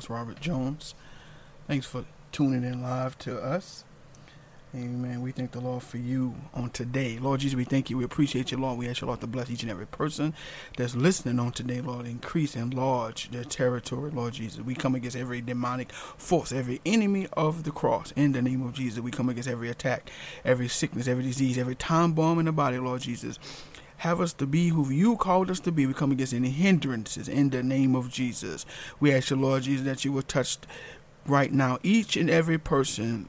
Host, Robert Jones. Thanks for tuning in live to us. Amen. We thank the Lord for you on today. Lord Jesus, we thank you. We appreciate you, Lord. We ask you, Lord, to bless each and every person that's listening on today, Lord. Increase and enlarge their territory, Lord Jesus. We come against every demonic force, every enemy of the cross. In the name of Jesus, we come against every attack, every sickness, every disease, every time bomb in the body, Lord Jesus. Have us to be who you called us to be. We come against any hindrances in the name of Jesus. We ask you, Lord Jesus, that you will touch right now each and every person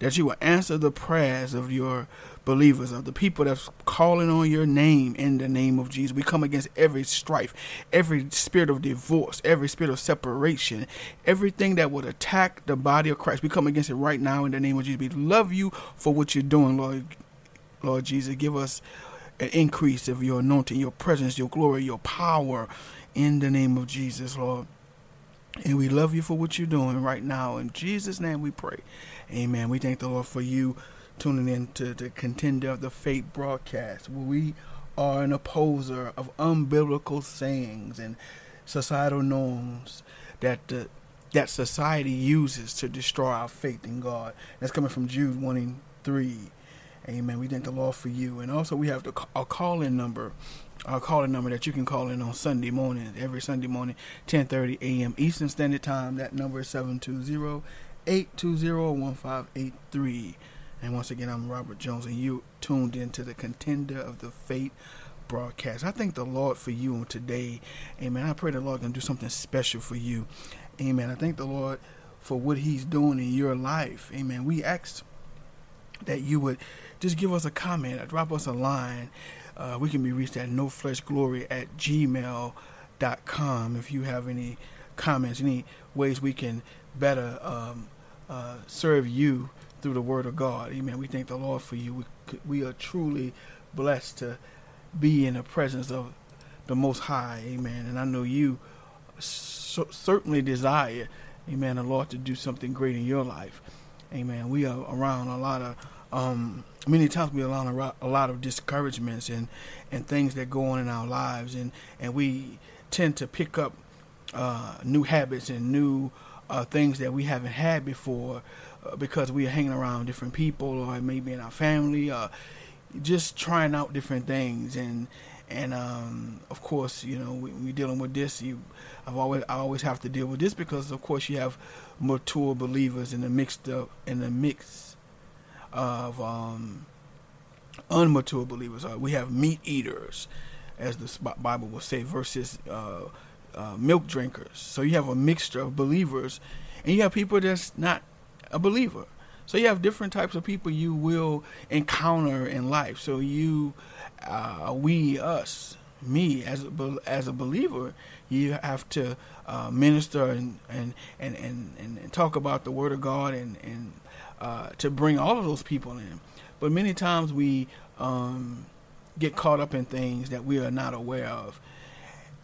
that you will answer the prayers of your believers, of the people that's calling on your name in the name of Jesus. We come against every strife, every spirit of divorce, every spirit of separation, everything that would attack the body of Christ. We come against it right now in the name of Jesus. We love you for what you're doing, Lord. Lord Jesus, give us an increase of your anointing, your presence, your glory, your power in the name of Jesus, Lord. And we love you for what you're doing right now. In Jesus' name we pray. Amen. We thank the Lord for you tuning in to the Contender of the Faith broadcast, we are an opposer of unbiblical sayings and societal norms that the that society uses to destroy our faith in God. That's coming from Jude 1 and 3. Amen. We thank the Lord for you. And also we have a call-in number our calling number that you can call in on Sunday morning, every Sunday morning, 10:30 a.m. Eastern Standard Time. That number is 720-820-1583. And once again, I'm Robert Jones, and you tuned into the Contender of the Faith broadcast. I thank the Lord for you on today. Amen. I pray the Lord can do something special for you. Amen. I thank the Lord for what He's doing in your life. Amen. We ask that you would just give us a comment, or drop us a line uh, we can be reached at nofleshglory at gmail.com if you have any comments, any ways we can better um, uh, serve you through the Word of God. Amen. We thank the Lord for you. We, we are truly blessed to be in the presence of the Most High. Amen. And I know you so, certainly desire, Amen, the Lord to do something great in your life. Amen. We are around a lot of um, many times we allow a lot of discouragements and, and things that go on in our lives, and, and we tend to pick up uh, new habits and new uh, things that we haven't had before uh, because we are hanging around different people or maybe in our family, or just trying out different things and and um, of course, you know, we, we dealing with this. You, I've always, I always have to deal with this because, of course, you have mature believers in the mixed up in the mix of um, unmature believers. Uh, we have meat eaters, as the Bible will say, versus uh, uh, milk drinkers. So you have a mixture of believers, and you have people that's not a believer. So you have different types of people you will encounter in life. So you, uh, we, us, me as a, as a believer, you have to uh, minister and and, and, and and talk about the word of God and and uh, to bring all of those people in. But many times we um, get caught up in things that we are not aware of,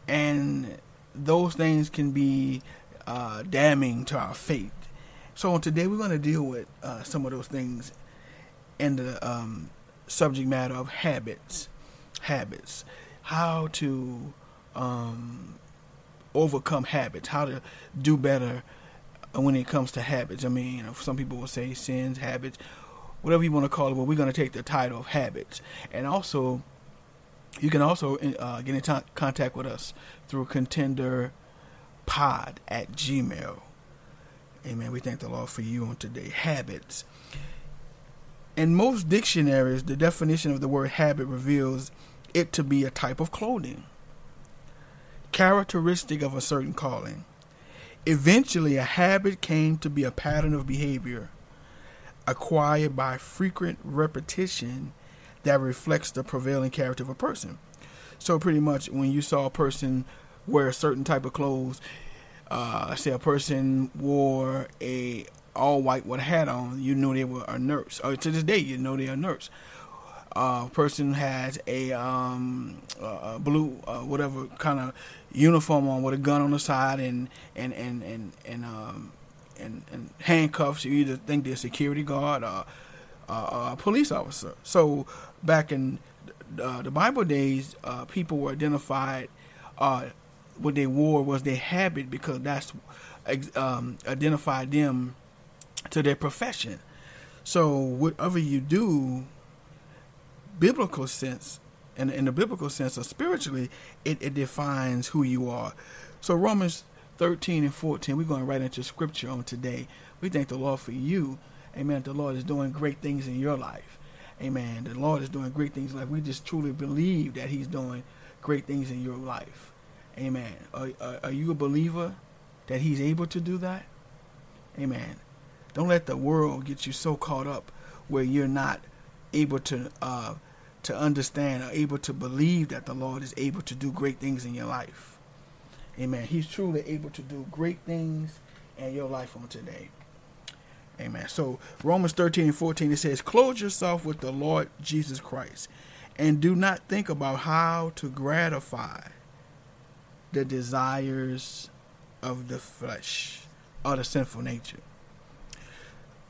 and those things can be uh, damning to our faith. So today we're going to deal with uh, some of those things in the um, subject matter of habits. Habits, how to um, overcome habits, how to do better when it comes to habits. I mean, some people will say sins, habits, whatever you want to call it. But we're going to take the title of habits, and also you can also uh, get in t- contact with us through Contender Pod at Gmail. Amen. We thank the Lord for you on today. Habits. In most dictionaries, the definition of the word habit reveals it to be a type of clothing, characteristic of a certain calling Eventually, a habit came to be a pattern of behavior acquired by frequent repetition that reflects the prevailing character of a person. So, pretty much, when you saw a person wear a certain type of clothes, uh, say a person wore a all white with a hat on, you knew they were a nurse. Or to this day, you know they're a nurse uh, person has a, um, a blue, uh, whatever kind of uniform on with a gun on the side and and and and and, um, and, and handcuffs, you either think they're a security guard or, a police officer. So back in uh, the Bible days, uh, people were identified. Uh, what they wore was their habit because that's um, identify them to their profession. So whatever you do, biblical sense, and in the biblical sense or spiritually, it, it defines who you are. So Romans 13 and 14, we're going right into scripture on today. We thank the Lord for you. Amen. The Lord is doing great things in your life. Amen. The Lord is doing great things. Like we just truly believe that He's doing great things in your life. Amen. Are, are, are you a believer that He's able to do that? Amen. Don't let the world get you so caught up where you're not able to uh, to understand or able to believe that the Lord is able to do great things in your life. Amen. He's truly able to do great things in your life on today. Amen. So Romans 13 and 14 it says, Clothe yourself with the Lord Jesus Christ, and do not think about how to gratify the desires of the flesh or the sinful nature.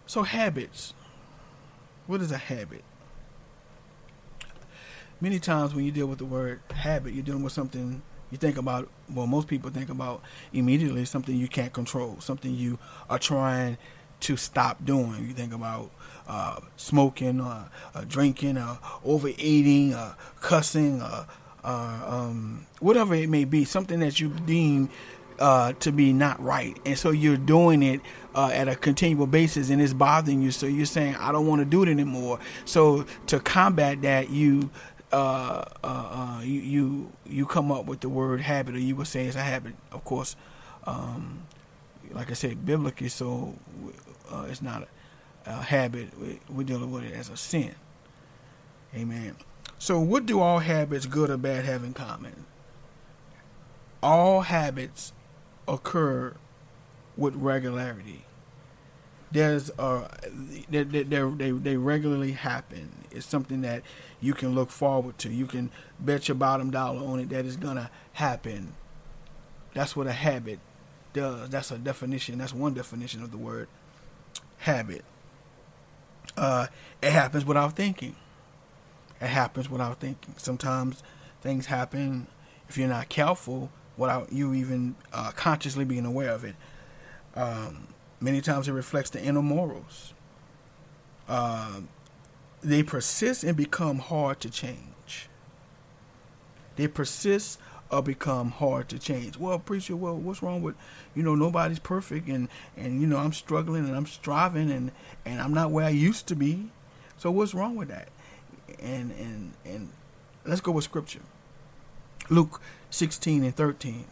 So habits. What is a habit? Many times when you deal with the word habit, you're dealing with something you think about well most people think about immediately something you can't control something you are trying to stop doing. You think about uh, smoking, uh, uh, drinking, uh, overeating, uh, cussing, uh, um, whatever it may be, something that you deem Uh, to be not right. And so you're doing it uh, at a continual basis and it's bothering you. So you're saying, I don't want to do it anymore. So to combat that, you. Uh, you you you come up with the word habit, or you would say it's a habit. Of course, um, like I said, biblically, so uh, it's not a, a habit. We, we're dealing with it as a sin. Amen. So, what do all habits, good or bad, have in common? All habits occur with regularity. There's a they, they, they, they regularly happen. It's something that you can look forward to. You can bet your bottom dollar on it that it's gonna happen. That's what a habit does. That's a definition. That's one definition of the word habit. Uh, it happens without thinking. It happens without thinking. Sometimes things happen if you're not careful without you even uh, consciously being aware of it. Um, many times it reflects the inner morals. Uh, they persist and become hard to change. They persist or become hard to change. Well, preacher, well, what's wrong with, you know, nobody's perfect, and and you know I'm struggling and I'm striving and and I'm not where I used to be. So what's wrong with that? And and and let's go with scripture. Luke 16 and 13.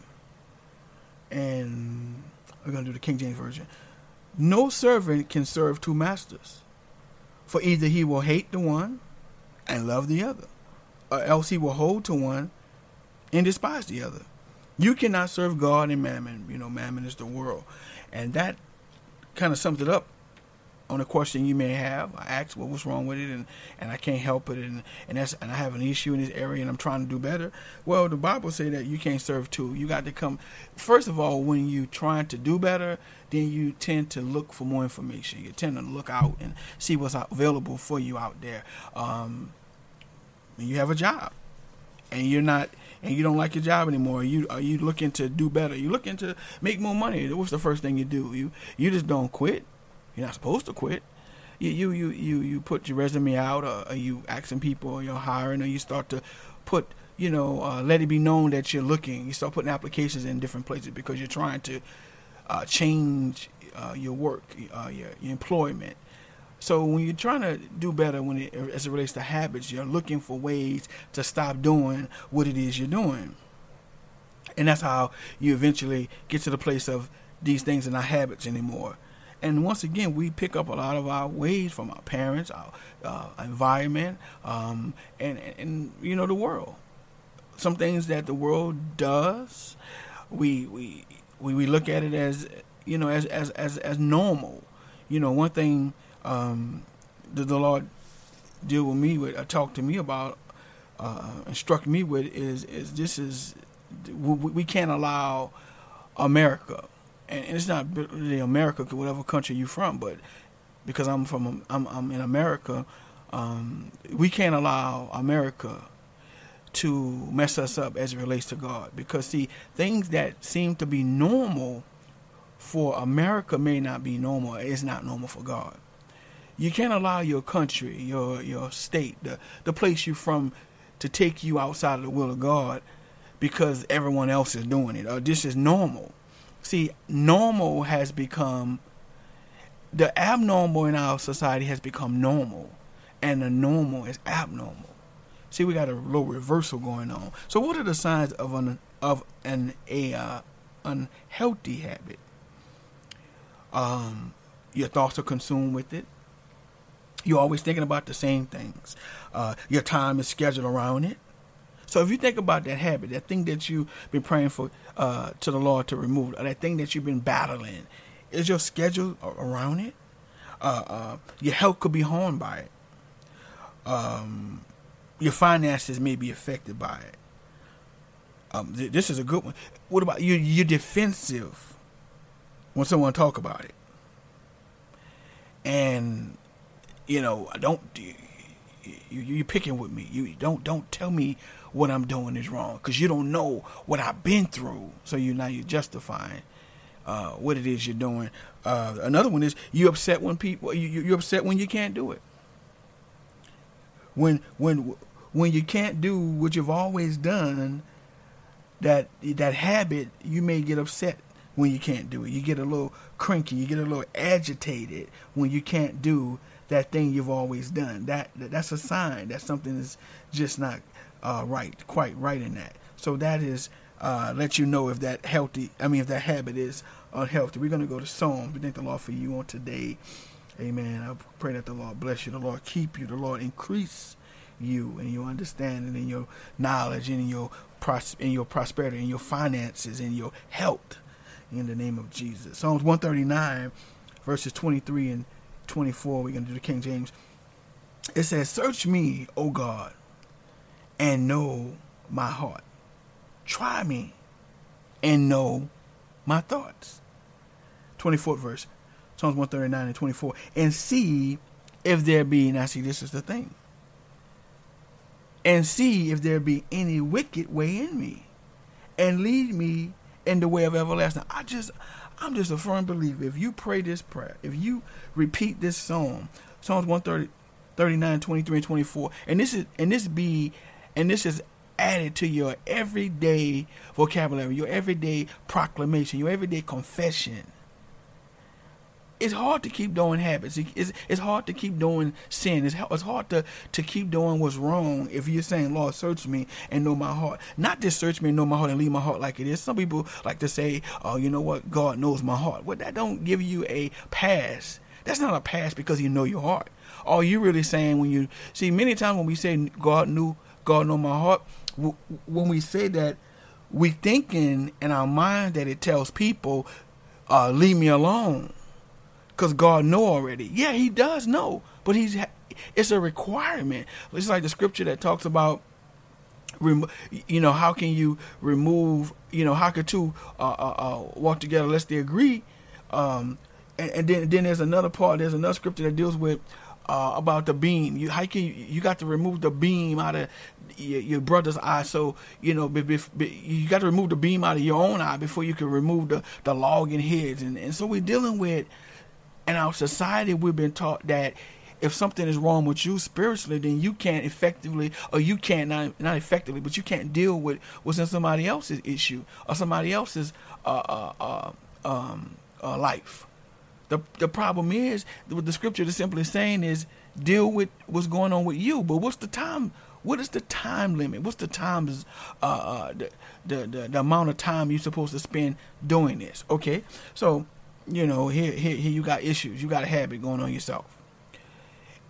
And we're going to do the King James version. No servant can serve two masters, for either he will hate the one and love the other, or else he will hold to one and despise the other. You cannot serve God and mammon. You know, mammon is the world. And that kind of sums it up on a question you may have. I asked, well, what's wrong with it? And, and I can't help it. And, and, that's, and I have an issue in this area and I'm trying to do better. Well, the Bible say that you can't serve two. You got to come, first of all, when you're trying to do better, then you tend to look for more information. You tend to look out and see what's available for you out there. Um, you have a job and you're not – and you don't like your job anymore, you are you looking to do better? You looking to make more money? What's the first thing you do? You you just don't quit. You're not supposed to quit. You you you you, you put your resume out, or, or you asking people, or you're hiring, or you start to put you know uh, let it be known that you're looking. You start putting applications in different places because you're trying to uh, change uh, your work, uh, your, your employment. So when you're trying to do better, when it, as it relates to habits, you're looking for ways to stop doing what it is you're doing, and that's how you eventually get to the place of these things are not habits anymore. And once again, we pick up a lot of our ways from our parents, our uh, environment, um, and, and, you know the world. Some things that the world does, we we we, we look at it as you know as as as, as normal. You know, one thing um, the, the Lord deal with me with, uh, talk to me about, uh, instruct me with is is this is we, we can't allow America, and, and it's not really America, whatever country you're from, but because I'm from I'm I'm in America, um, we can't allow America to mess us up as it relates to God. Because see, things that seem to be normal for America may not be normal. It's not normal for God. You can't allow your country, your your state, the the place you're from, to take you outside of the will of God because everyone else is doing it. Or this is normal. See, normal has become the abnormal in our society has become normal, and the normal is abnormal. See, we got a little reversal going on. So, what are the signs of an of an a uh, unhealthy habit? Um, your thoughts are consumed with it. You're always thinking about the same things. Uh, your time is scheduled around it. So if you think about that habit, that thing that you've been praying for uh, to the Lord to remove, or that thing that you've been battling, is your schedule around it? Uh, uh, your health could be harmed by it. Um, your finances may be affected by it. Um, th- this is a good one. What about you? You're defensive when someone talk about it, and you know, I don't you, you picking with me. You don't don't tell me what I'm doing is wrong because you don't know what I've been through. So you now you're justifying uh, what it is you're doing. Uh, another one is you upset when people you you're upset when you can't do it. When when when you can't do what you've always done, that that habit you may get upset when you can't do it. You get a little cranky. You get a little agitated when you can't do that thing you've always done. That, that's a sign that something is just not uh, right, quite right in that. So that is uh, let you know if that healthy. I mean, if that habit is unhealthy. We're gonna go to Psalms. We thank the Lord for you on today. Amen. I pray that the Lord bless you. The Lord keep you. The Lord increase you and your understanding and your knowledge and your pros- in your prosperity and your finances and your health in the name of Jesus. Psalms 139 verses 23 and 24, we're going to do the King James. It says, Search me, O God, and know my heart. Try me and know my thoughts. 24th verse, Psalms 139 and 24. And see if there be, now see, this is the thing. And see if there be any wicked way in me, and lead me in the way of everlasting. I just, I'm just a firm believer. If you pray this prayer, if you repeat this psalm, Psalms 130, 39, 23, and 24, and this is and this be and this is added to your everyday vocabulary, your everyday proclamation, your everyday confession it's hard to keep doing habits. It's, it's hard to keep doing sin. It's, it's hard to, to keep doing what's wrong if you're saying, Lord, search me and know my heart. Not just search me and know my heart and leave my heart like it is. Some people like to say, oh, you know what? God knows my heart. Well, that don't give you a pass. That's not a pass because you know your heart. All you really saying when you see many times when we say God knew, God know my heart, when we say that, we thinking in our mind that it tells people, uh, leave me alone because God know already. Yeah, He does know, but He's it's a requirement. It's like the scripture that talks about, you know, how can you remove, you know, how could two uh, uh, uh, walk together unless they agree? Um, and, and, then then there's another part. There's another scripture that deals with uh, about the beam. You how can you, you got to remove the beam out of your, your brother's eye. So you know, be, be, be, you got to remove the beam out of your own eye before you can remove the the log in his. And and so we're dealing with in our society, we've been taught that if something is wrong with you spiritually, then you can't effectively, or you can't not not effectively, but you can't deal with what's in somebody else's issue or somebody else's uh, uh, uh, um, uh, life. The the problem is what the scripture is simply saying is deal with what's going on with you. But what's the time? What is the time limit? What's the times? Uh, uh, the, the the the amount of time you're supposed to spend doing this? Okay, so you know, here, here, here you got issues. You got a habit going on yourself.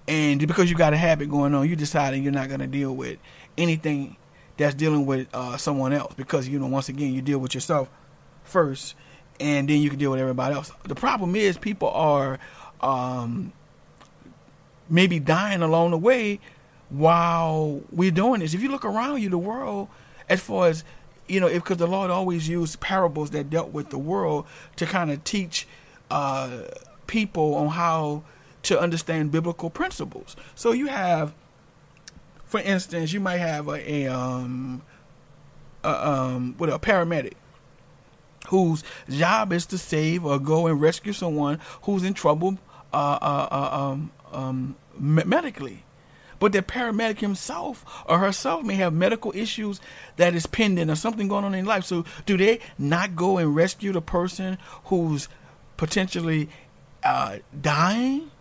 And because you got a habit going on, you deciding you're not going to deal with anything that's dealing with uh, someone else because, you know, once again, you deal with yourself first and then you can deal with everybody else. The problem is people are um, maybe dying along the way while we're doing this. If you look around you, the world, as far as you know, because the Lord always used parables that dealt with the world to kind of teach uh, people on how to understand biblical principles. So you have, for instance, you might have a, a um, a, um, a paramedic, whose job is to save or go and rescue someone who's in trouble uh, uh, uh, um, um, medically. But the paramedic himself or herself may have medical issues that is pending or something going on in life. So, do they not go and rescue the person who's potentially uh, dying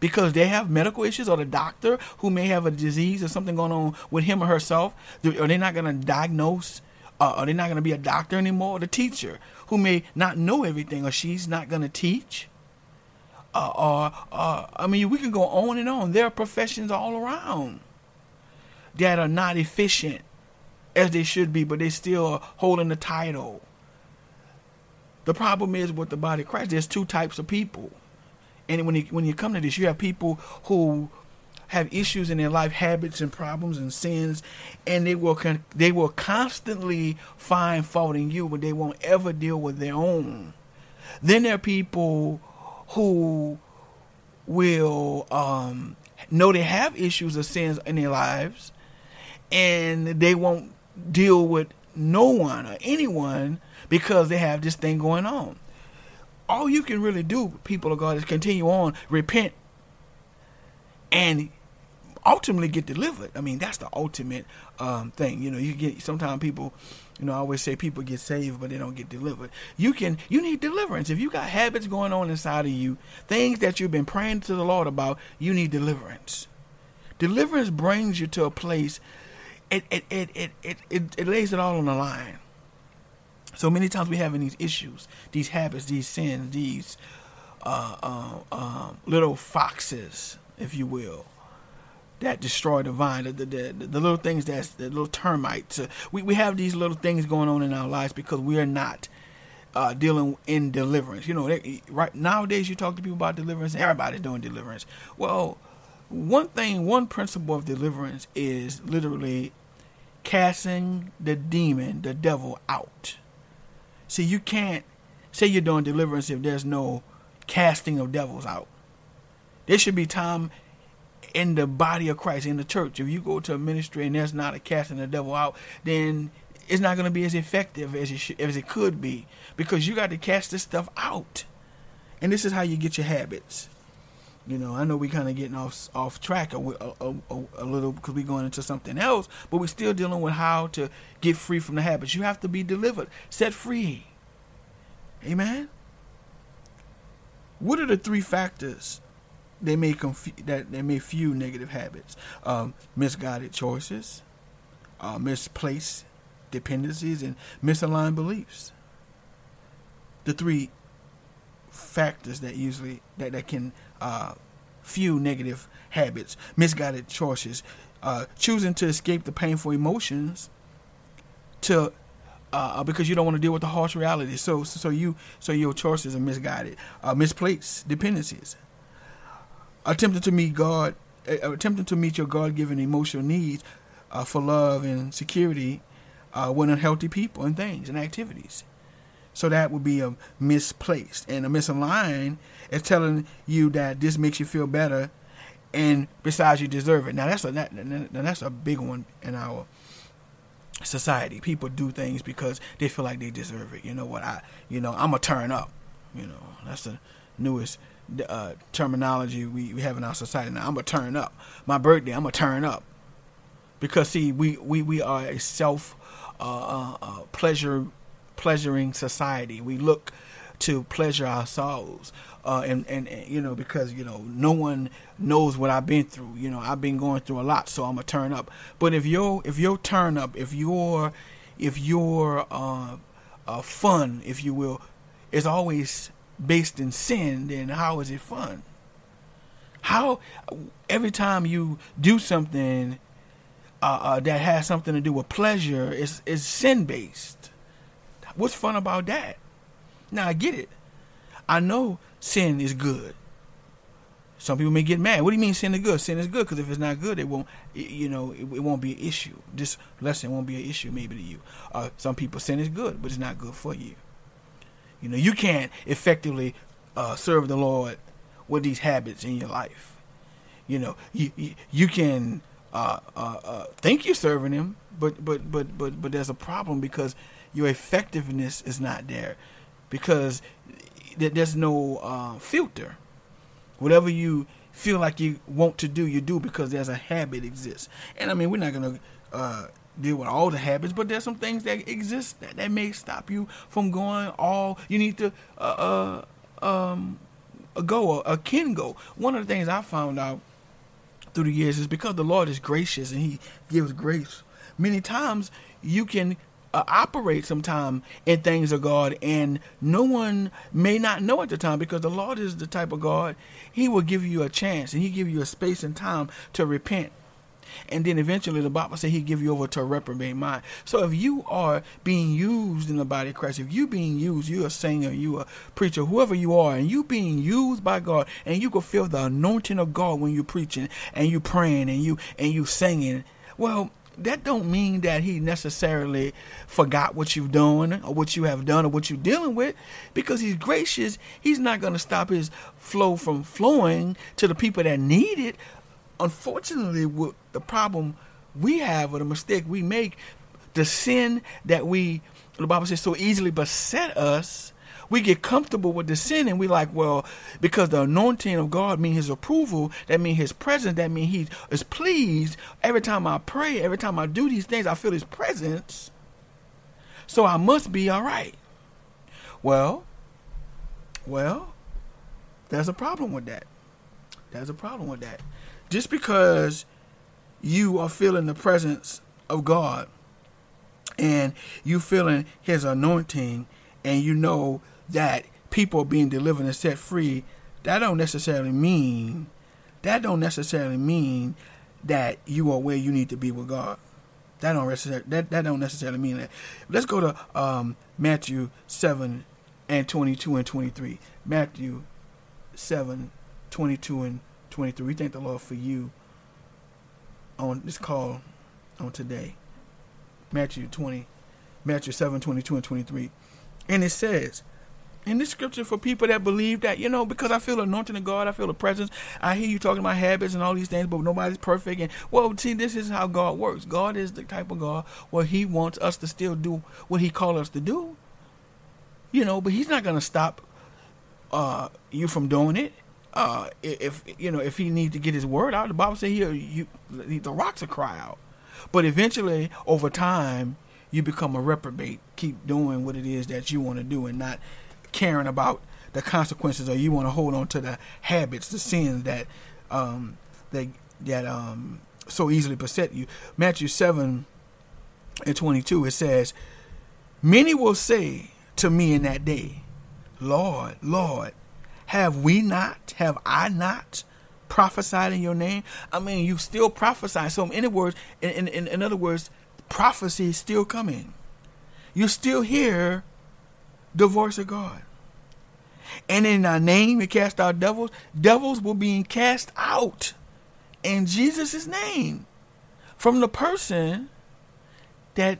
because they have medical issues, or the doctor who may have a disease or something going on with him or herself? Are they not going to diagnose? Uh, are they not going to be a doctor anymore? Or the teacher who may not know everything, or she's not going to teach? Uh, or, uh, I mean, we can go on and on. There are professions all around that are not efficient as they should be, but they still are holding the title. The problem is with the body of Christ, there's two types of people. And when you, when you come to this, you have people who have issues in their life, habits and problems and sins, and they will con- they will constantly find fault in you, but they won't ever deal with their own. Then there are people who will um, know they have issues or sins in their lives and they won't deal with no one or anyone because they have this thing going on. All you can really do, people of God, is continue on, repent, and ultimately get delivered. I mean, that's the ultimate um, thing. You know, you get sometimes people you know, I always say people get saved, but they don't get delivered. You can, you need deliverance. If you got habits going on inside of you, things that you've been praying to the Lord about, you need deliverance. Deliverance brings you to a place. It it it it it, it, it lays it all on the line. So many times we having these issues, these habits, these sins, these uh, uh, uh, little foxes, if you will that destroy the vine, the, the, the, the little things that's the little termites. Uh, we, we have these little things going on in our lives because we are not uh, dealing in deliverance. You know, they, right nowadays you talk to people about deliverance, everybody's doing deliverance. Well, one thing, one principle of deliverance is literally casting the demon, the devil out. See, you can't say you're doing deliverance if there's no casting of devils out. There should be time in the body of Christ, in the church. If you go to a ministry and there's not a casting the devil out, then it's not going to be as effective as it should, as it could be because you got to cast this stuff out. And this is how you get your habits. You know, I know we're kind of getting off off track a, a, a, a little because we're going into something else, but we're still dealing with how to get free from the habits. You have to be delivered, set free. Amen. What are the three factors they may confu- that they may few negative habits, um, misguided choices, uh, misplaced dependencies, and misaligned beliefs. The three factors that usually that that can uh, few negative habits, misguided choices, uh, choosing to escape the painful emotions, to uh, because you don't want to deal with the harsh reality. So, so you, so your choices are misguided, uh, misplaced dependencies, attempting to meet God, uh, attempting to meet your God-given emotional needs uh, for love and security uh, with unhealthy people and things and activities. So that would be a misplaced and a misaligned is telling you that this makes you feel better, and besides you deserve it. Now that's a that, that's a big one in our society. People do things because they feel like they deserve it. You know what? I you know I'm a turn up. You know that's the newest uh, terminology we, we have in our society now. I'm gonna turn up. My birthday, I'm gonna turn up because see, we we, we are a self uh, uh, uh, pleasure pleasuring society. We look to pleasure ourselves, uh, and, and, and you know because you know no one knows what I've been through. You know I've been going through a lot, so I'm gonna turn up. But if your if your turn up, if your if your uh, fun, if you will, is always based in sin, then how is it fun? How every time you do something uh, uh, that has something to do with pleasure is is sin based. What's fun about that? Now I get it. I know sin is good. Some people may get mad. What do you mean sin is good? Sin is good because if it's not good, it won't. You know, it, it, won't be an issue. This lesson won't be an issue maybe to you. Uh, some people sin is good, but it's not good for you. You know, you can't effectively uh, serve the Lord with these habits in your life. You know, you you, you can uh, uh, uh, think you're serving Him, but but but but but there's a problem because your effectiveness is not there because there's no uh, filter. Whatever you feel like you want to do, you do because there's a habit exists. And I mean, we're not gonna uh, deal with all the habits, but there's some things that exist that, that may stop you from going all. You need to uh, uh um go, a can go. One of the things I found out through the years is because the Lord is gracious and He gives grace. Many times you can uh, operate sometime in things of God, and no one may not know at the time because the Lord is the type of God. He will give you a chance and He give you a space and time to repent. And then eventually the Bible says he give you over to a reprobate mind. So if you are being used in the body of Christ, if you being used, you're a singer, you a preacher, whoever you are, and you being used by God, and you can feel the anointing of God when you're preaching and you praying and you and you singing, well, that don't mean that he necessarily forgot what you've done or what you have done or what you're dealing with because he's gracious he's not going to stop his flow from flowing to the people that need it unfortunately what the problem we have or the mistake we make the sin that we the bible says so easily beset us we get comfortable with the sin and we like, well, because the anointing of God means his approval, that means his presence, that means he is pleased. Every time I pray, every time I do these things, I feel his presence. So I must be all right. Well, well, there's a problem with that. There's a problem with that. Just because you are feeling the presence of God and you feeling his anointing and you know that people are being delivered and set free, that don't necessarily mean that don't necessarily mean that you are where you need to be with God. That don't necessarily that, that don't necessarily mean that. Let's go to um, Matthew seven and twenty two and twenty three. Matthew seven, twenty two and twenty three. We thank the Lord for you on this call on today. Matthew twenty Matthew seven, twenty two and twenty three. And it says, in this scripture for people that believe that, you know, because I feel anointing of God, I feel the presence. I hear you talking about habits and all these things, but nobody's perfect. And well, see, this is how God works. God is the type of God where He wants us to still do what He called us to do. You know, but He's not going to stop uh, you from doing it. Uh, if you know, if He needs to get His word out, the Bible says here you, the rocks will cry out. But eventually, over time, you become a reprobate. Keep doing what it is that you want to do, and not caring about the consequences, or you want to hold on to the habits, the sins that um, that that um, so easily beset you. Matthew seven and twenty two it says, "Many will say to me in that day, Lord, Lord, have we not? Have I not?" prophesied in your name. I mean, you still prophesy. So, in other words, in, in, in other words, prophecy is still coming. You still hear the voice of God. And in our name, we cast out devils. Devils were being cast out in Jesus' name from the person that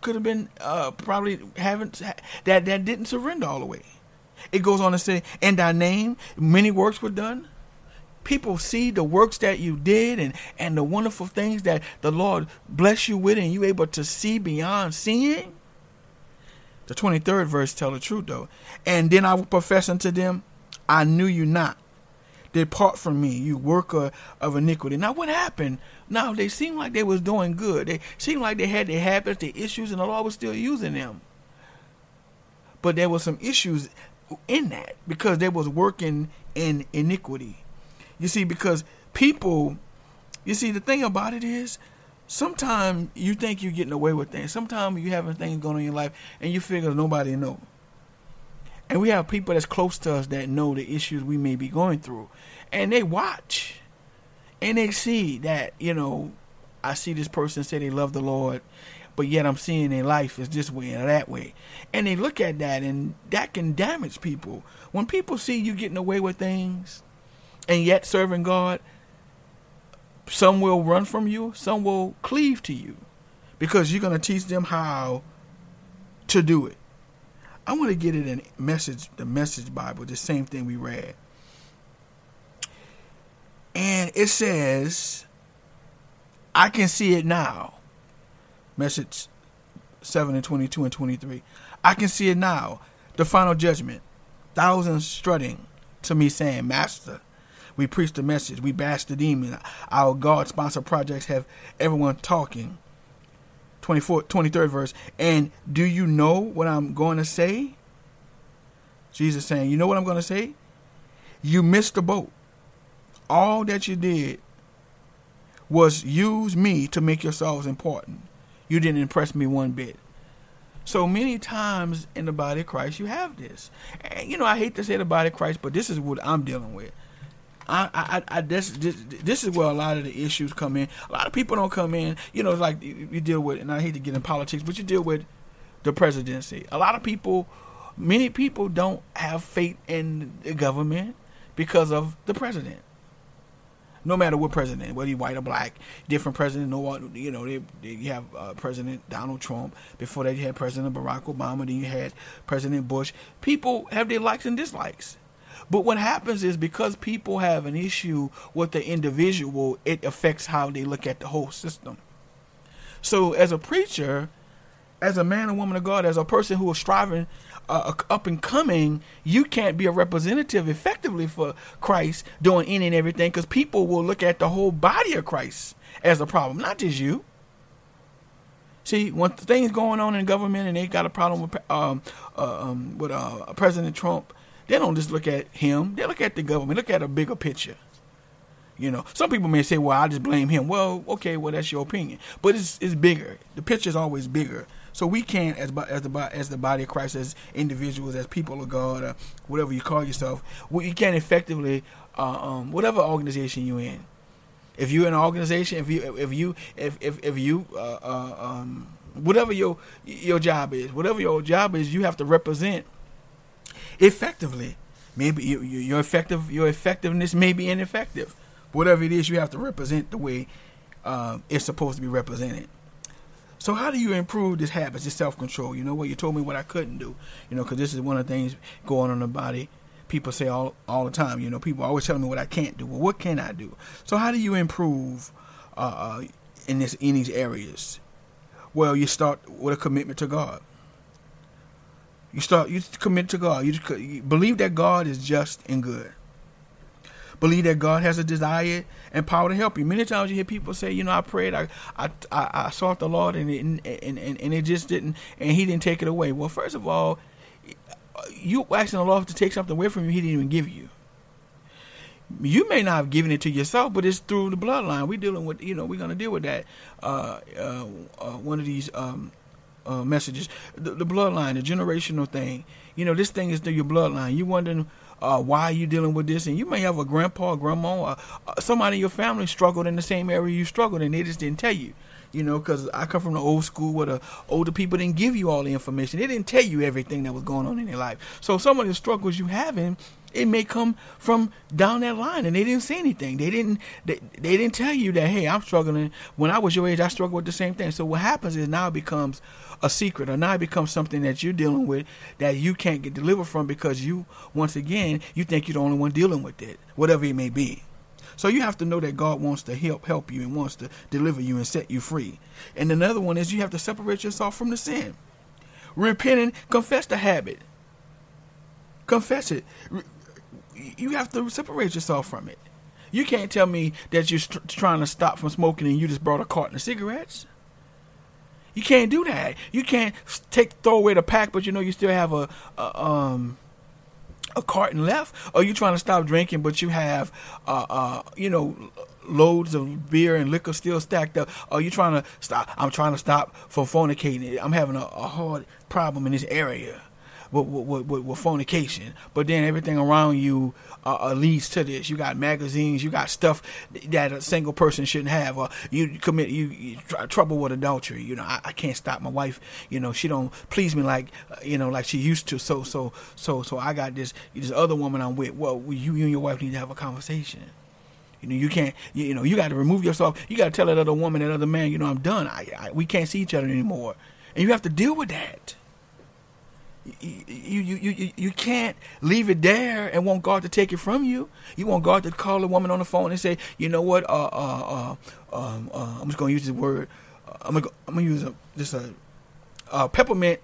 could have been uh, probably haven't that that didn't surrender all the way. It goes on to say, "In thy name, many works were done." People see the works that you did and and the wonderful things that the Lord bless you with, and you able to see beyond seeing. The 23rd verse tell the truth though. And then I will profess unto them, I knew you not. Depart from me, you worker of iniquity. Now what happened? Now they seemed like they was doing good. They seemed like they had their habits, their issues, and the Lord was still using them. But there was some issues in that because they was working in iniquity. You see, because people, you see, the thing about it is sometimes you think you're getting away with things. Sometimes you having things going on in your life and you figure nobody know. And we have people that's close to us that know the issues we may be going through. And they watch. And they see that, you know, I see this person say they love the Lord, but yet I'm seeing their life is this way and that way. And they look at that and that can damage people. When people see you getting away with things and yet serving God, some will run from you, some will cleave to you because you're going to teach them how to do it. I want to get it in message the message Bible, the same thing we read. And it says, I can see it now. Message 7 and 22 and 23. I can see it now. The final judgment. Thousands strutting to me saying, Master, we preach the message. We bash the demon. Our God sponsored projects have everyone talking. 24, 23rd verse. And do you know what I'm going to say? Jesus saying, You know what I'm going to say? You missed the boat. All that you did was use me to make yourselves important. You didn't impress me one bit. So many times in the body of Christ, you have this. And, you know, I hate to say the body of Christ, but this is what I'm dealing with. I, I, I this, this, this is where a lot of the issues come in. A lot of people don't come in. You know, like you deal with, and I hate to get in politics, but you deal with the presidency. A lot of people, many people don't have faith in the government because of the president no matter what president, whether you white or black, different president. No you know, they, they, you have uh, President Donald Trump. Before that, you had President Barack Obama. Then you had President Bush. People have their likes and dislikes. But what happens is because people have an issue with the individual, it affects how they look at the whole system. So, as a preacher, as a man and woman of God, as a person who is striving uh, up and coming, you can't be a representative effectively for Christ doing any and everything because people will look at the whole body of Christ as a problem, not just you. See, when things going on in government and they got a problem with um, uh, um, with uh, President Trump, they don't just look at him. They look at the government. Look at a bigger picture. You know, some people may say, "Well, I just blame him." Well, okay, well that's your opinion, but it's it's bigger. The picture is always bigger so we can't, as as the as the body of Christ, as individuals, as people of God, or whatever you call yourself, we can't effectively, uh, um, whatever organization you're in. If you're in an organization, if you if you if if, if you uh, uh, um, whatever your your job is, whatever your job is, you have to represent effectively. Maybe you, your effective your effectiveness may be ineffective. Whatever it is, you have to represent the way uh, it's supposed to be represented. So how do you improve this habit, this self control? You know what? You told me what I couldn't do. You know, because this is one of the things going on in the body. People say all all the time. You know, people always telling me what I can't do. Well, what can I do? So how do you improve uh, uh, in this in these areas? Well, you start with a commitment to God. You start you commit to God. You, just, you believe that God is just and good believe that God has a desire and power to help you. Many times you hear people say, you know, I prayed, I I, I, I sought the Lord, and it, and, and and it just didn't, and He didn't take it away. Well, first of all, you asking the Lord to take something away from you, He didn't even give you. You may not have given it to yourself, but it's through the bloodline. We're dealing with, you know, we're going to deal with that. Uh, uh, uh, one of these um, uh, messages, the, the, bloodline, the generational thing. You know, this thing is through your bloodline. You wondering uh, why are you dealing with this? And you may have a grandpa, or grandma, or uh, somebody in your family struggled in the same area you struggled, and they just didn't tell you. You know, because I come from the old school where the older people didn't give you all the information. They didn't tell you everything that was going on in their life. So some of the struggles you having, it may come from down that line, and they didn't say anything. They didn't. They, they didn't tell you that. Hey, I'm struggling. When I was your age, I struggled with the same thing. So what happens is now it becomes a secret or now it becomes something that you're dealing with that you can't get delivered from because you once again you think you're the only one dealing with it whatever it may be. So you have to know that god wants to help help you and wants to deliver you and set you free. And another one is you have to separate yourself from the sin. Repent and confess the habit. Confess it. You have to separate yourself from it. You can't tell me that you're trying to stop from smoking and you just brought a carton of cigarettes you can't do that. You can't take throw away the pack, but you know you still have a, a um a carton left. Or you trying to stop drinking, but you have uh uh you know loads of beer and liquor still stacked up. Are you trying to stop? I'm trying to stop from fornicating. I'm having a, a hard problem in this area with, with, with, with fornication, but then everything around you uh, uh, leads to this. You got magazines, you got stuff that a single person shouldn't have, or you commit you, you tr- trouble with adultery. You know, I, I, can't stop my wife. You know, she don't please me like uh, you know like she used to. So so so so I got this this other woman I'm with. Well, you you and your wife need to have a conversation. You know, you can't. You, you know, you got to remove yourself. You got to tell that other woman, that other man, you know, I'm done. I, I we can't see each other anymore, and you have to deal with that you, you, you, you can't leave it there and want God to take it from you. You want God to call a woman on the phone and say, you know what, uh, uh, uh, um, uh I'm just going to use the word, uh, I'm going to I'm gonna use a, just a, uh, peppermint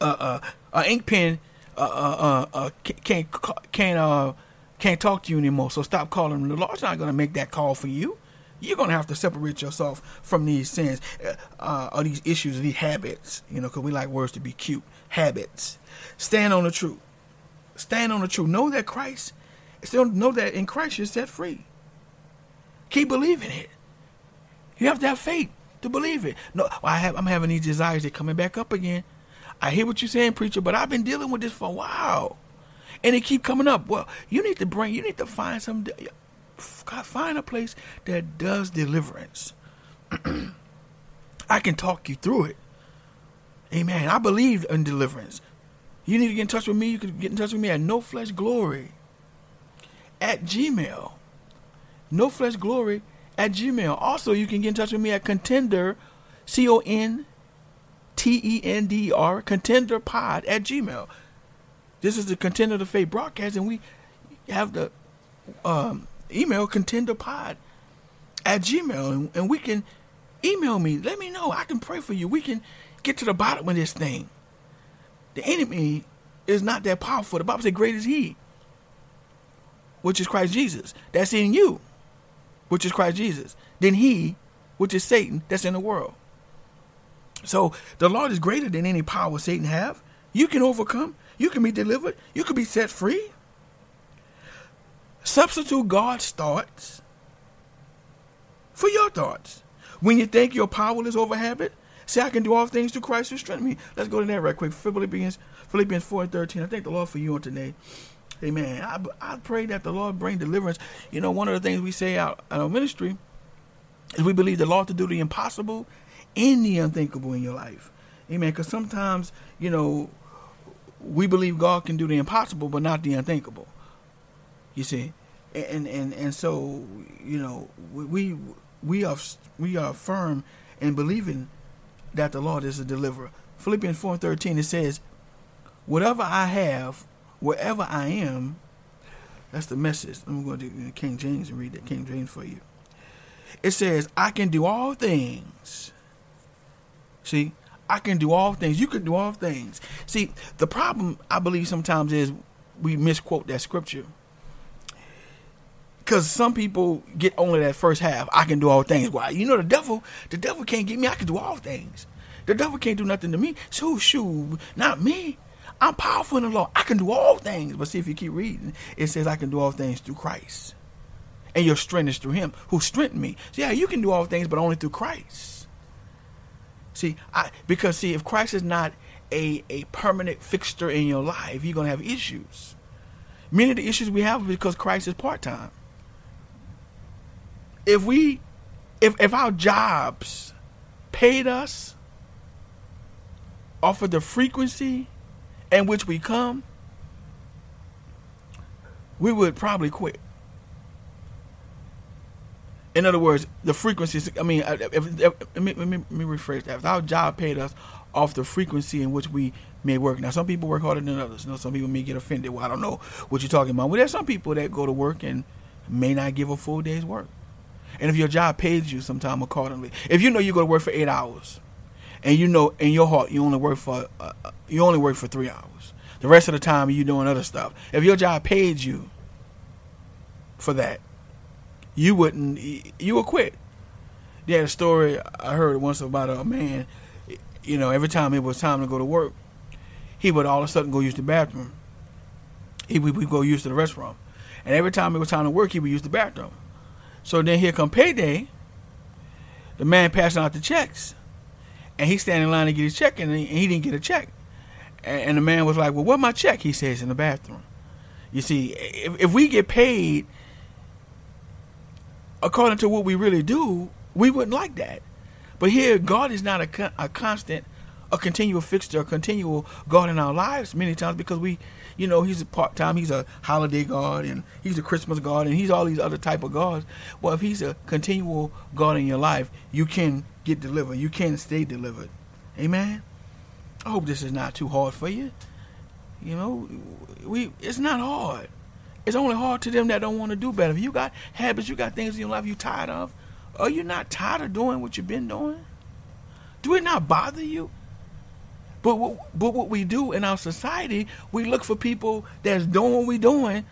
uh, uh, uh, ink pen uh, uh, uh, uh, can't can't uh, can't talk to you anymore. So stop calling. The Lord's not going to make that call for you. You're going to have to separate yourself from these sins, uh, or these issues, these habits. You know, because we like words to be cute. Habits. Stand on the truth. Stand on the truth. Know that Christ. Still know that in Christ you're set free. Keep believing it. You have to have faith to believe it. No, I have. I'm having these desires. They're coming back up again. I hear what you're saying, preacher, but I've been dealing with this for a while, and it keep coming up. Well, you need to bring. You need to find some. Find a place that does deliverance. I can talk you through it. Amen. I believe in deliverance. You need to get in touch with me. You can get in touch with me at No Flesh Glory at Gmail. No Flesh Glory at Gmail. Also, you can get in touch with me at Contender, C O N T E N D R, Contender Pod at Gmail. This is the Contender the Faith broadcast, and we have the um, email Contender Pod at Gmail, and, and we can email me. Let me know. I can pray for you. We can get to the bottom of this thing. The enemy is not that powerful. The Bible says, Great is He, which is Christ Jesus. That's in you, which is Christ Jesus. Then He, which is Satan, that's in the world. So the Lord is greater than any power Satan have. You can overcome. You can be delivered. You can be set free. Substitute God's thoughts for your thoughts. When you think you're powerless over habit, say I can do all things through Christ who strengthens me. Let's go to that right quick. Philippians Philippians 4 and 13. I thank the Lord for you on today. Amen. I, I pray that the Lord bring deliverance. You know, one of the things we say out in our ministry is we believe the Lord to do the impossible and the unthinkable in your life. Amen. Because sometimes, you know, we believe God can do the impossible, but not the unthinkable. You see, and and and so you know we we are we are firm in believing that the Lord is a deliverer. Philippians four thirteen it says, "Whatever I have, wherever I am." That's the message. I'm going to do King James and read that King James for you. It says, "I can do all things." See, I can do all things. You can do all things. See, the problem I believe sometimes is we misquote that scripture. Because some people get only that first half. I can do all things. Why? You know the devil. The devil can't get me. I can do all things. The devil can't do nothing to me. So shoo, not me. I'm powerful in the Lord. I can do all things. But see if you keep reading, it says I can do all things through Christ, and your strength is through Him who strengthened me. So yeah, you can do all things, but only through Christ. See, I because see if Christ is not a a permanent fixture in your life, you're gonna have issues. Many of the issues we have because Christ is part time if we if if our jobs paid us off of the frequency in which we come, we would probably quit. In other words, the frequency. I mean, if, if, if, let, me, let, me, let me rephrase that. If our job paid us off the frequency in which we may work. Now, some people work harder than others. You know, some people may get offended. Well, I don't know what you're talking about. Well, there's some people that go to work and may not give a full day's work and if your job pays you sometime accordingly. If you know you're going to work for eight hours, and you know in your heart you only work for uh, uh, you only work for three hours, the rest of the time you're doing other stuff. If your job paid you for that, you wouldn't you would quit. Yeah, a story I heard once about a man. You know, every time it was time to go to work, he would all of a sudden go use the bathroom. He would, would go use the restroom, and every time it was time to work, he would use the bathroom. So then here come payday. The man passing out the checks, and he's standing in line to get his check, and he, didn't get a check. And, the man was like, "Well, what my check?" He says in the bathroom. You see, if, if we get paid according to what we really do, we wouldn't like that. But here, God is not a, a constant, a continual fixture, a continual God in our lives many times because we you know, he's a part time, he's a holiday God, and he's a Christmas God, and he's all these other type of gods. Well, if he's a continual God in your life, you can get delivered. You can stay delivered. Amen. I hope this is not too hard for you. You know, we it's not hard. It's only hard to them that don't want to do better. If you got habits, you got things in your life you're tired of, are you not tired of doing what you've been doing? Do it not bother you? But what, but what we do in our society, we look for people that's doing what we're doing,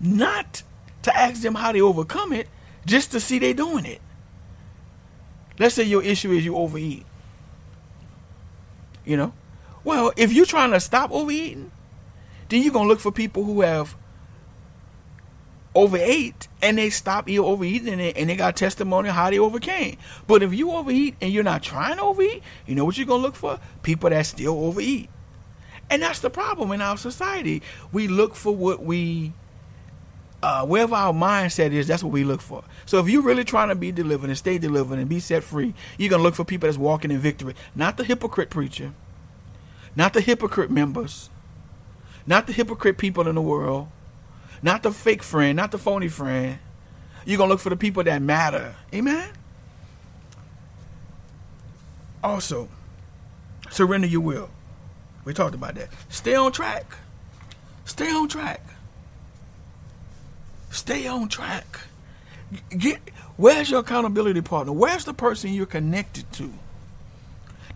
not to ask them how they overcome it, just to see they doing it. Let's say your issue is you overeat. You know? Well, if you're trying to stop overeating, then you're gonna look for people who have overate and they stop eating overeating and they, and they got testimony how they overcame. But if you overeat and you're not trying to overeat, you know what you're gonna look for? People that still overeat. And that's the problem in our society. We look for what we uh, wherever our mindset is, that's what we look for. So if you're really trying to be delivered and stay delivered and be set free, you're gonna look for people that's walking in victory, not the hypocrite preacher, not the hypocrite members, not the hypocrite people in the world, not the fake friend, not the phony friend. You're going to look for the people that matter. Amen? Also, surrender your will. We talked about that. Stay on track. Stay on track. Stay on track. Get where's your accountability partner? Where's the person you're connected to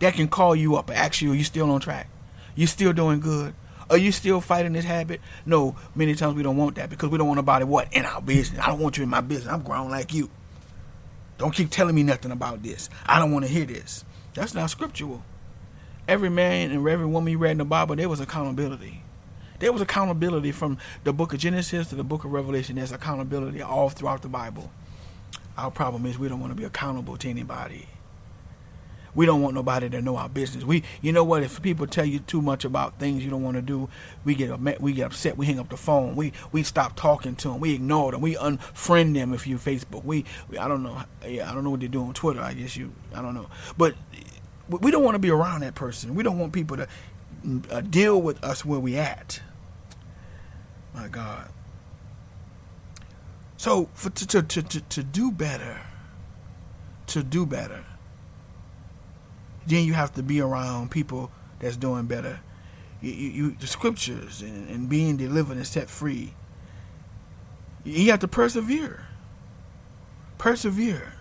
that can call you up and ask you, are you still on track? You still doing good? Are you still fighting this habit? No, many times we don't want that because we don't want nobody what? In our business. I don't want you in my business. I'm grown like you. Don't keep telling me nothing about this. I don't want to hear this. That's not scriptural. Every man and every woman you read in the Bible, there was accountability. There was accountability from the book of Genesis to the book of Revelation. There's accountability all throughout the Bible. Our problem is we don't want to be accountable to anybody. We don't want nobody to know our business. We, you know what? If people tell you too much about things you don't want to do, we get we get upset. We hang up the phone. We we stop talking to them. We ignore them. We unfriend them if you Facebook. We, we I don't know. Yeah, I don't know what they do on Twitter. I guess you. I don't know. But we don't want to be around that person. We don't want people to uh, deal with us where we at. My God. So for to to to, to do better, to do better then you have to be around people that's doing better. You, you, the scriptures and, and being delivered and set free. You have to persevere. Persevere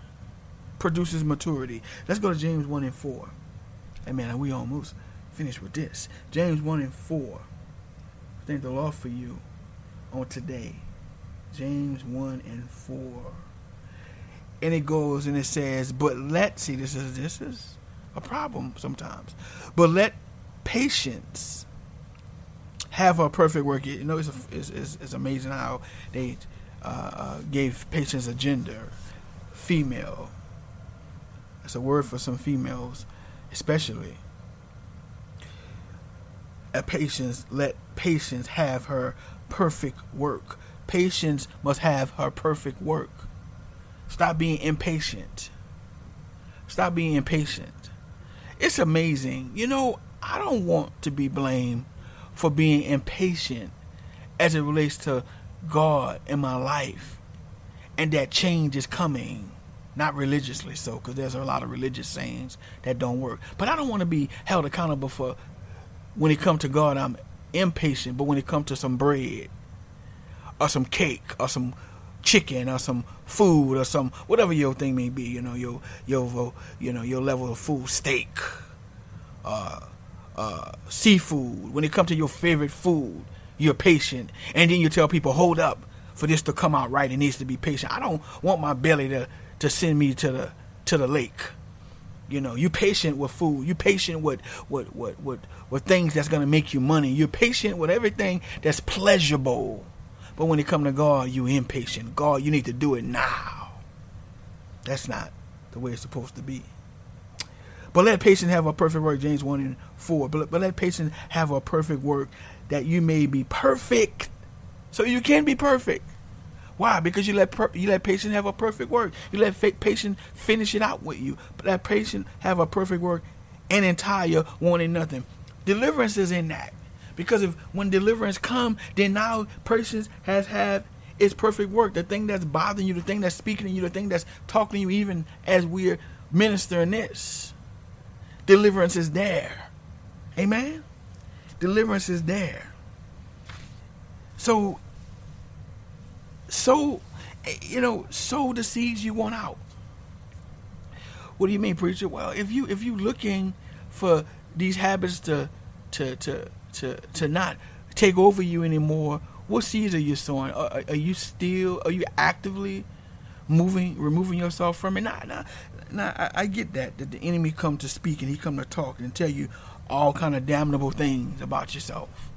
produces maturity. Let's go to James 1 and 4. Hey man, we almost finished with this. James 1 and 4. Thank the Lord for you on today. James 1 and 4. And it goes and it says, But let see this is this is a problem sometimes. But let patience have a perfect work. You know, it's, a, it's, it's, it's, amazing how they uh, uh, gave patience a gender, female. It's a word for some females, especially. At patience, let patience have her perfect work. Patience must have her perfect work. Stop being impatient. Stop being impatient it's amazing. You know, I don't want to be blamed for being impatient as it relates to God in my life and that change is coming. Not religiously so, because there's a lot of religious sayings that don't work. But I don't want to be held accountable for when it comes to God, I'm impatient, but when it comes to some bread or some cake or some chicken or some food or some whatever your thing may be, you know, your your you know your level of food, steak, uh, uh, seafood. When it comes to your favorite food, you're patient, and then you tell people, hold up, for this to come out right, it needs to be patient. I don't want my belly to to send me to the to the lake. You know, you patient with food. You patient with with with with, with things that's gonna make you money. You're patient with everything that's pleasurable. But when it come to God, you impatient. God, you need to do it now. That's not the way it's supposed to be. But let patience have a perfect work, James 1 and 4. But, but let patience have a perfect work that you may be perfect. So you can be perfect. Why? Because you let per- you let patience have a perfect work. You let fa- patience finish it out with you. But let patience have a perfect work and entire wanting nothing. Deliverance is in that. Because if when deliverance come, then now persons has had its perfect work. The thing that's bothering you, the thing that's speaking to you, the thing that's talking to you, even as we're ministering this. Deliverance is there. Amen? Deliverance is there. So, so, you know, sow the seeds you want out. What do you mean, preacher? Well, if you if you looking for these habits to to to to to not take over you anymore, what seeds are you sowing? Are, are you still? Are you actively moving, removing yourself from it? Nah, nah, nah. I, I get that that the enemy come to speak and he come to talk and tell you all kind of damnable things about yourself.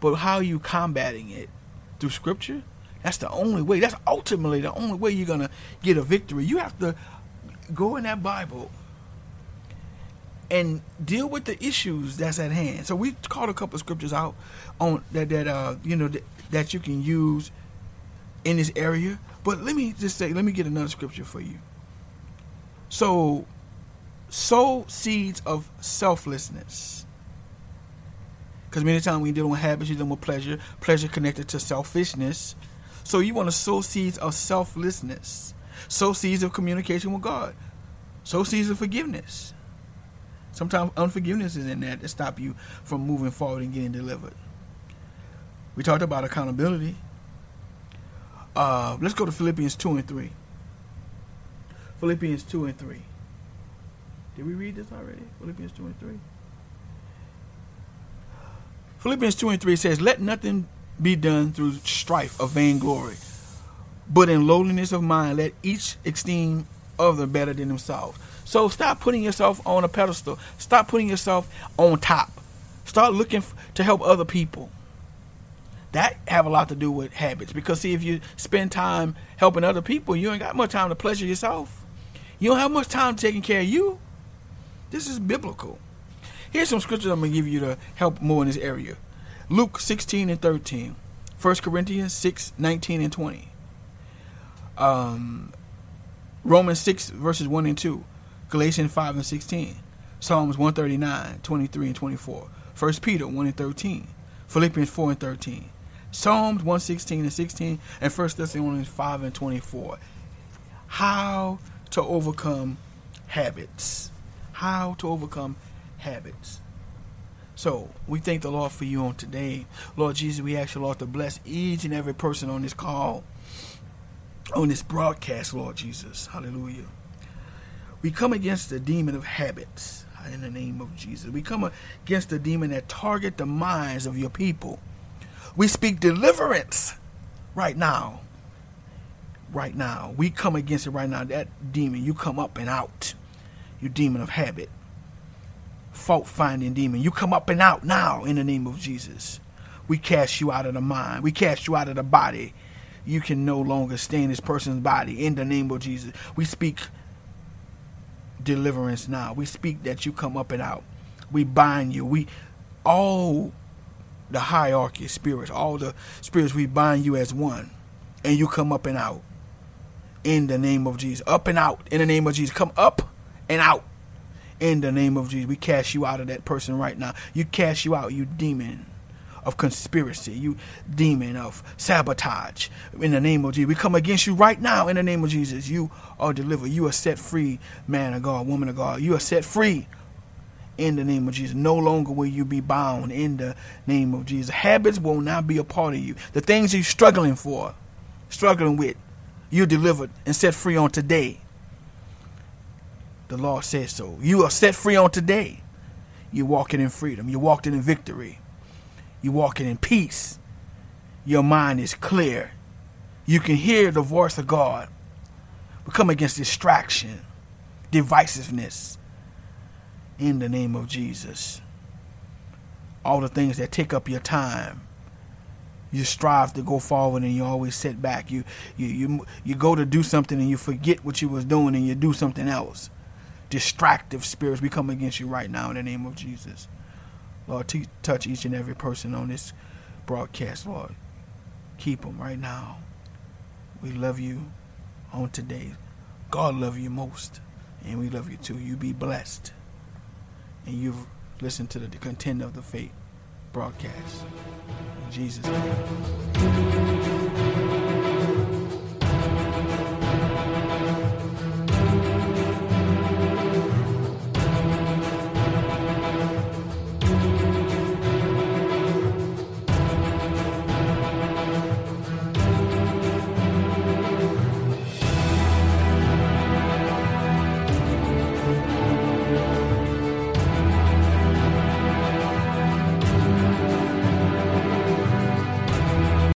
But how are you combating it through Scripture? That's the only way. That's ultimately the only way you're gonna get a victory. You have to go in that Bible and deal with the issues that's at hand. So we called a couple scriptures out on that that uh you know that, that you can use in this area. But let me just say, let me get another scripture for you. So sow seeds of selflessness. Because many times we deal with habits, you deal with pleasure, pleasure connected to selfishness. So you want to sow seeds of selflessness, sow seeds of communication with God, sow seeds of forgiveness. Sometimes unforgiveness is in that to stop you from moving forward and getting delivered. We talked about accountability. Uh, let's go to Philippians 2 and 3. Philippians 2 and 3. Did we read this already? Philippians 2 and 3. Philippians 2 and 3 says, Let nothing be done through strife of vainglory, but in lowliness of mind, let each esteem other better than themselves. So stop putting yourself on a pedestal. Stop putting yourself on top. Start looking f- to help other people. That have a lot to do with habits because see if you spend time helping other people, you ain't got much time to pleasure yourself. You don't have much time taking care of you. This is biblical. Here's some scriptures I'm going to give you to help more in this area. Luke 16 and 13. 1 Corinthians 6, 19 and 20. Um, Romans 6, verses 1 and 2. Galatians 5 and 16. Psalms 139, 23 and 24. 1 Peter 1 and 13. Philippians 4 and 13. Psalms 116 and 16. And 1 Thessalonians 5 and 24. How to overcome habits. How to overcome habits. So we thank the Lord for you on today. Lord Jesus, we ask you, Lord, to bless each and every person on this call, on this broadcast, Lord Jesus. Hallelujah. We come against the demon of habits in the name of Jesus. We come against the demon that target the minds of your people. We speak deliverance right now. Right now. We come against it right now. That demon, you come up and out. You demon of habit fault finding demon. You come up and out now in the name of Jesus. We cast you out of the mind. We cast you out of the body. You can no longer stay in this person's body in the name of Jesus. We speak deliverance now. We speak that you come up and out. We bind you. We all the hierarchy of spirits, all the spirits, we bind you as one. And you come up and out in the name of Jesus. Up and out in the name of Jesus. Come up and out in the name of Jesus. We cast you out of that person right now. You cast you out, you demon of conspiracy, you demon of sabotage. In the name of Jesus, we come against you right now. In the name of Jesus, you are delivered. You are set free, man of God, woman of God. You are set free. In the name of Jesus. No longer will you be bound in the name of Jesus. Habits will not be a part of you. The things you're struggling for, struggling with, you're delivered and set free on today the Lord says so. You are set free on today. You're walking in freedom. You're walking in victory. You're walking in peace. Your mind is clear. You can hear the voice of God. We come against distraction, divisiveness in the name of Jesus. All the things that take up your time. You strive to go forward and you always set back. You you you you go to do something and you forget what you was doing and you do something else distractive spirits. We come against you right now in the name of Jesus. Lord, t- touch each and every person on this broadcast, Lord. Keep them right now. We love you on today. God love you most, and we love you too. You be blessed. And you've listened to the Contender of the Faith broadcast. In Jesus' name.